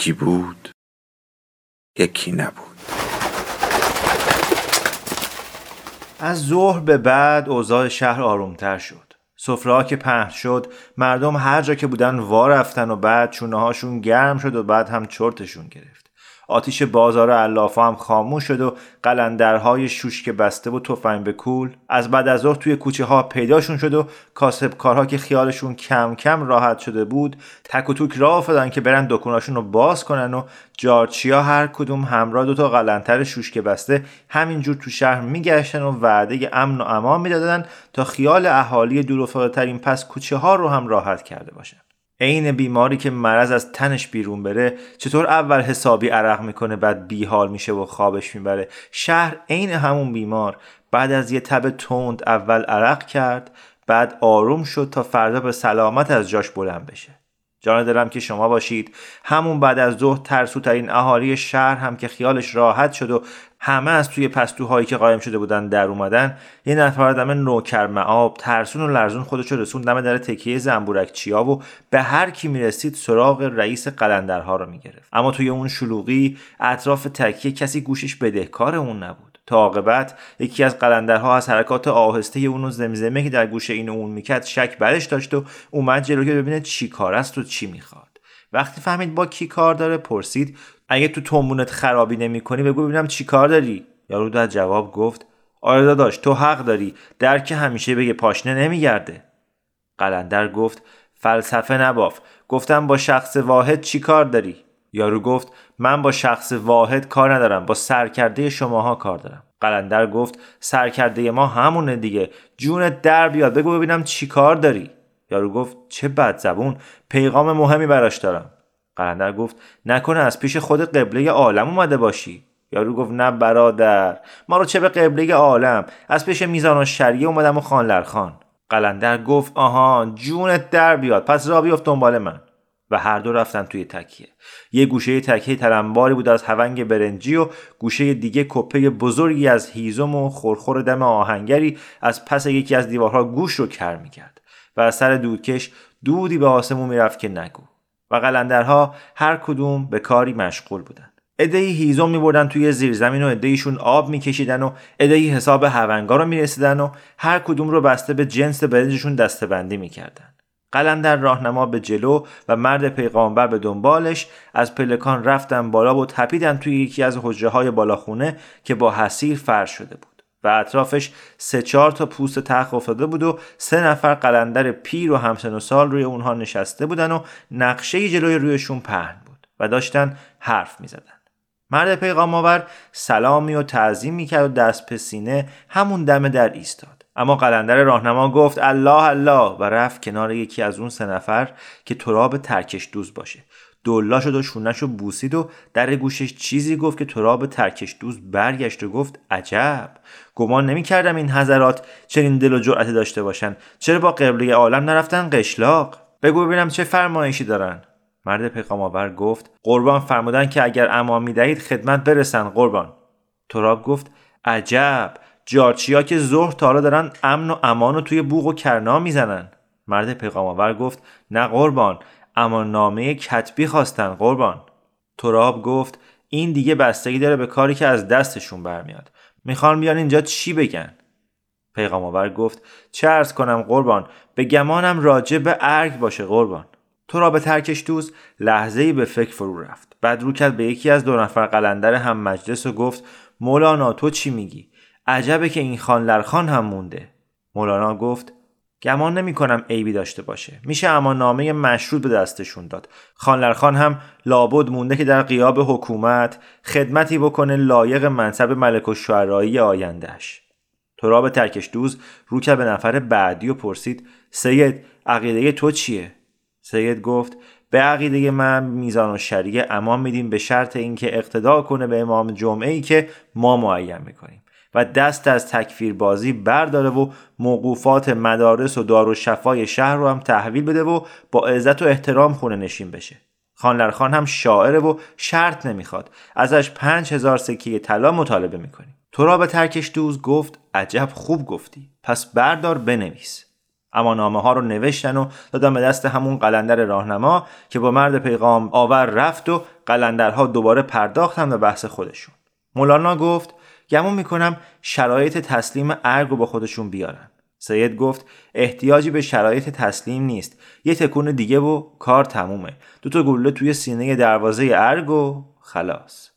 یکی بود یکی نبود. از ظهر به بعد اوضاع شهر آرومتر شد. سفره که پهن شد مردم هر جا که بودن وا رفتن و بعد چونه هاشون گرم شد و بعد هم چرتشون گرفت. آتیش بازار علافا هم خاموش شد و قلندرهای شوشک بسته و تفنگ به کول از بعد از ظهر توی کوچه ها پیداشون شد و کاسب کارها که خیالشون کم کم راحت شده بود تک و توک راه افتادن که برن دکوناشون رو باز کنن و جارچیا هر کدوم همراه دو تا قلنتر شوشک بسته همینجور تو شهر میگشتن و وعده امن و امان می‌دادن تا خیال اهالی دور ترین پس کوچه ها رو هم راحت کرده باشن عین بیماری که مرض از تنش بیرون بره چطور اول حسابی عرق می‌کنه بعد بیحال میشه و خوابش می‌بره؟ شهر عین همون بیمار. بعد از یه تب تند اول عرق کرد بعد آروم شد تا فردا به سلامت از جاش بلند بشه. جان دلم که شما باشید. همون بعد از ظهر ترسوترین اهالی شهر هم که خیالش راحت شد و همه از توی پستوهایی که قایم شده بودن در اومدن یه نفر دم نوکر معاب ترسون و لرزون خودشو رسون دم در تکیه زنبورک چیا و به هر کی می‌رسید سراغ رئیس قلندرها رو می‌گرفت. اما توی اون شلوغی اطراف تکیه کسی گوشش بدهکار اون نبود. تا عاقبت یکی از قلندرها از حرکات آهسته اون و زمزمه که در گوشه این اون می‌کرد شک برش داشت و اومد جلو که ببینه چی کار است و چی می‌خواد. وقتی فهمید با کی کار داره پرسید اگه تو تومونت خرابی نمی‌کنی بگو ببینم چی کار داری. یارو در جواب گفت آره داداش تو حق داری. درک همیشه بگه پاشنه نمیگرده. قلندر گفت فلسفه نباف. گفتم با شخص واحد چی کار داری؟ یارو گفت من با شخص واحد کار ندارم با سرکرده شماها کار دارم. قلندر گفت سرکرده ما همونه دیگه. جونت در بیاد بگو ببینم چی کار داری. یارو گفت چه بد زبون پیغام مهمی براش دارم. قلندر گفت نکنه از پیش خود قبله عالم اومده باشی. یارو گفت نه برادر ما رو چه به قبله عالم؟ از پیش میزان و شریعه اومدم و خان لرخان قلندر گفت آها جونت در بیاد پس را بیفت دنبال من. و هر دو رفتن توی تکیه. یه گوشه تکیه تلمباری بود از هونگ برنجی و گوشه دیگه کپه بزرگی از هیزم و خورخور دم آهنگری از پس یکی از دیوارها گوش رو کر می‌کرد. از سر دودکش دودی به آسمون می‌رفت که نگو. و قلندرها هر کدوم به کاری مشغول بودن ادهی هیزم میبردن توی زیرزمین و ادهیشون آب میکشیدن و ادهی حساب هونگا رو می‌رسیدن و هر کدوم رو بسته به جنس برنجشون دستبندی می‌کردن. قلندر راهنما به جلو و مرد پیغامبر به دنبالش از پلکان رفتن بالا و تپیدن توی یکی از حجره های بالاخونه که با حسیر فرش شده بود. و اطرافش سه چهار تا پوست تخت افتاده بود و سه نفر قلندر پیر و همسن و سال روی اونها نشسته بودن و نقشه جلوی رویشون پهن بود و داشتن حرف می زدن. مرد پیغام آور سلامی و تعظیم می‌کرد و دست به سینه همون دم در ایستاد اما قلندر راهنما گفت الله الله و رفت کنار یکی از اون سه نفر که تراب ترکش دوز باشه دلا شد و شونش بوسید و در گوشش چیزی گفت که تراب ترکش دوز برگشت و گفت عجب! گمان نمی‌کردم این حضرات چنین دل و جرأتی داشته باشن چرا با قبله عالم نرفتن قشلاق؟ بگو ببینم چه فرمایشی دارن. مرد پیغام آور گفت قربان فرمودن که اگر امان می‌دهید خدمت برسن قربان. تراب گفت عجب! جارچیا که ظهر تا دارن امن و امان و توی بوغ و کرنا می‌زنن. مرد پیغام آور گفت نه قربان! اما نامه کتبی خواستن قربان. تراب گفت این دیگه بستگی داره به کاری که از دستشون برمیاد. می‌خوان بیان اینجا چی بگن؟ پیغام آور گفت چه ارز کنم قربان به گمانم راجع به ارگ باشه قربان. تو را به ترکش دوز لحظه ای به فکر فرو رفت. بعد رو کرد به یکی از دو نفر قلندر هم مجلس و گفت مولانا تو چی میگی؟ عجبه که این خان لرخان هم مونده. مولانا گفت گمان نمی کنم عیبی داشته باشه. میشه اما نامه مشروط به دستشون داد. خانلرخان هم لابد مونده که در قیاب حکومت خدمتی بکنه لایق منصب ملک و شعرایی آیندهش تراب ترکش دوز رو که به نفر بعدی و پرسید سید عقیده تو چیه؟ سید گفت به عقیده من میزان و شریع امان میدیم به شرط اینکه اقتدا کنه به امام جمعه ای که ما معین می‌کنیم. و دست از تکفیر بازی برداره و موقوفات مدارس و دار و شفای شهر رو هم تحویل بده و با عزت و احترام خونه نشین بشه. خان هم شاعره و شرط نمی‌خواد. ازش پنج هزار سکه طلا مطالبه می‌کنیم. تو را به ترکش دوز گفت عجب خوب گفتی. پس بردار بنویس. اما نامه ها رو نوشتن و دادن به دست همون قلندر راهنما که با مرد پیغام آور رفت و قلندرها دوباره پرداختن به بحث خودشون. مولانا گفت گمون می‌کنم شرایط تسلیم ارگ رو با خودشون بیارن. سید گفت احتیاجی به شرایط تسلیم نیست. یه تکون دیگه و کار تمومه. دو تا گلوله توی سینه دروازه ارگ و خلاص.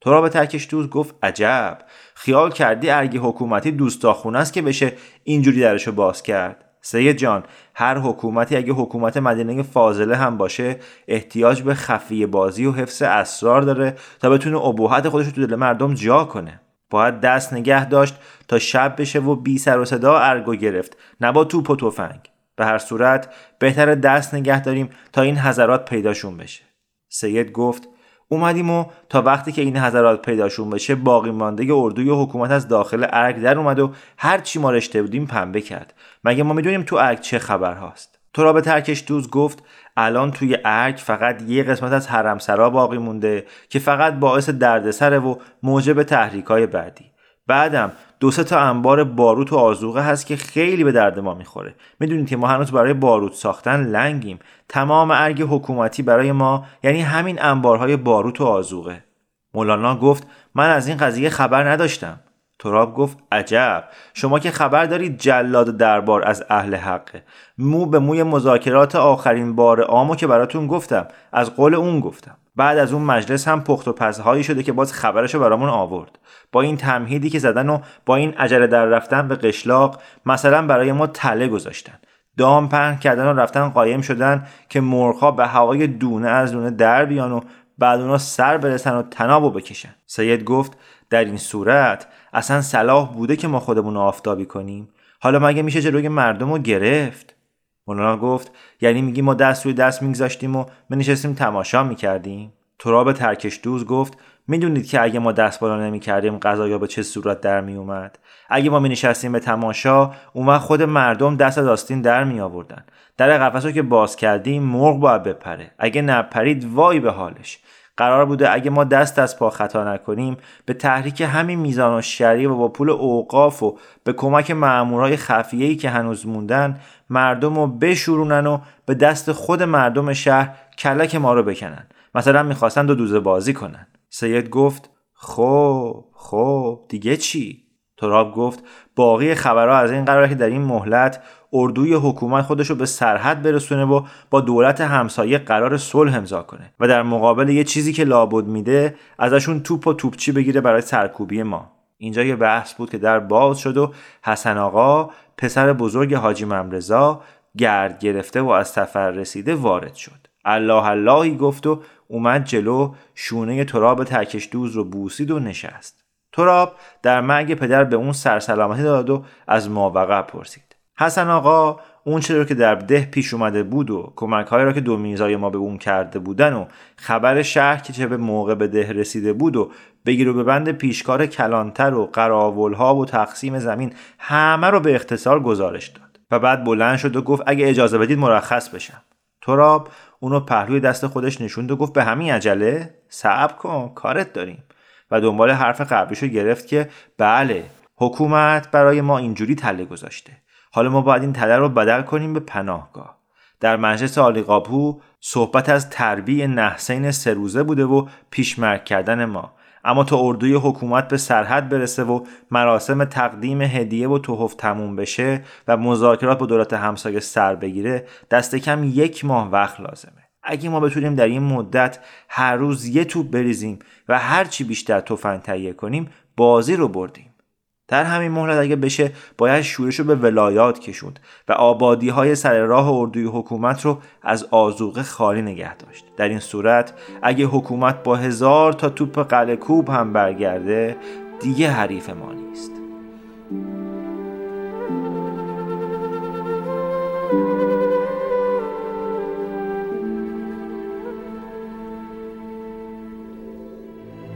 تو را به ترکش دوست گفت عجب. خیال کردی ارگ حکومتی دوستاخونه است که بشه اینجوری درشو باز کرد. سید جان هر حکومتی اگه حکومت مدینه فاضله هم باشه احتیاج به خفیه بازی و حفظ اسرار داره تا بتونه ابهت خودش رو تو دل مردم جا کنه. باید دست نگه داشت تا شب بشه و بی سر و صدا ارگو گرفت. نه با توپ و تفنگ. به هر صورت بهتر دست نگه داریم تا این حضرات پیداشون بشه. سید گفت اومدیم و تا وقتی که این حضرات پیداشون بشه باقی مانده اردوی حکومت از داخل ارگ در اومد و هر چی ما رشته بودیم پنبه کرد. مگه ما می‌دونیم تو ارگ چه خبر هاست تو را به ترکش دوز گفت الان توی ارگ فقط یه قسمت از حرمسرا باقی مونده که فقط باعث دردسره و موجب تحریکای بعدی. بعدم دو سه تا انبار باروت و آزوقه هست که خیلی به درد ما می‌خوره. می‌دونید که ما هنوز برای باروت ساختن لنگیم. تمام ارگ حکومتی برای ما یعنی همین انبارهای باروت و آزوقه مولانا گفت من از این قضیه خبر نداشتم. تراب گفت عجب! شما که خبر دارید جلاد دربار از اهل حقه. مو به موی مذاکرات آخرین بار آمو که براتون گفتم از قول اون گفتم. بعد از اون مجلس هم پخت و پزهایی شده که باز خبرشو برامون آورد. با این تمهیدی که زدن و با این عجله در رفتن به قشلاق مثلا برای ما تله گذاشتن. دام پهن کردن و رفتن قایم شدن که مرغها به هوای دونه از دونه در بیان و بعد اونا سر برسن و تنابو بکشن. سید گفت در این صورت اصلا صلاح بوده که ما خودمون رو آفتابی کنیم؟ حالا مگه میشه جلوی مردم رو گرفت؟ مولانا گفت یعنی میگی ما دست روی دست میگذاشتیم و نشستیم تماشا می‌کردیم؟ تراب ترکش دوز گفت می‌دونید که اگه ما دست بالا نمی‌کردیم قضایا به چه صورت در میومد اگه ما مینشستیم به تماشا اون خود مردم دست از آستین در می آوردن در قفس رو که باز کردیم مرغ باید بپره. اگه نپرید وای به حالش. قرار بوده اگه ما دست از پا خطا نکنیم به تحریک همین میزان و شریع و با پول اوقاف و به کمک مامورای خفیه‌ای که هنوز موندن مردم رو بشورونن و به دست خود مردم شهر کلک ما رو بکنن. مثلا می‌خواستن دو دوزه بازی کنن. سید گفت خب خب دیگه چی؟ تراب گفت باقی خبرها از این قراره که در این مهلت اردوی حکومت خودش رو به سرحد برسونه و با دولت همسایه قرار صلح امضا کنه و در مقابل یه چیزی که لابد میده ازشون توپ و توپچی بگیره برای سرکوبی ما. اینجا یه بحث بود که در باز شد و حسن آقا پسر بزرگ حاجی ممرزا گرد گرفته و از سفر رسیده وارد شد. الله اللهی گفت و اومد جلو شونه تراب ترکش دوز رو بوسید و نشست. تراب در مرگ پدر به اون سرسلامتی داد و از ماوقع پرسید. حسن آقا اون چرا که در ده پیش اومده بود و کمک را که دو میزای ما به اون کرده بودن و خبر شهر که چه به موقع به ده رسیده بود و بگیر و به بند پیشکار کلانتر و قراولها و تقسیم زمین همه رو به اختصار گزارش داد و بعد بلند شد و گفت اگه اجازه بدید مرخص بشم. تراب اونو پهلوی دست خودش نشوند و گفت به همین عجله؟ صبر کن کارت داریم. و دنبال حرف قبلیشو گرفت که بله حکومت برای ما اینجوری تله گذاشته. حالا ما باید این تله رو بدل کنیم به پناهگاه. در مجلس آلی قاپو صحبت از تربیع نحسین سروزه بوده و پیشمرگ کردن ما. اما تا اردوی حکومت به سرحد برسه و مراسم تقدیم هدیه و توهف تموم بشه و مذاکرات با دولت همسایه سر بگیره دست کم یک ماه وقت لازمه. اگه ما بتونیم در این مدت هر روز یه توپ بریزیم و هر چی بیشتر تفنگ تهیه کنیم بازی رو بردیم. در همین مهلت اگه بشه باید شورش رو به ولایات کشوند و آبادی های سر راه اردوی حکومت رو از آزوقه خالی نگه داشت. در این صورت اگه حکومت با هزار تا توپ قلعه کوب هم برگرده دیگه حریف ما نیست.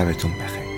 شبتون بخیر.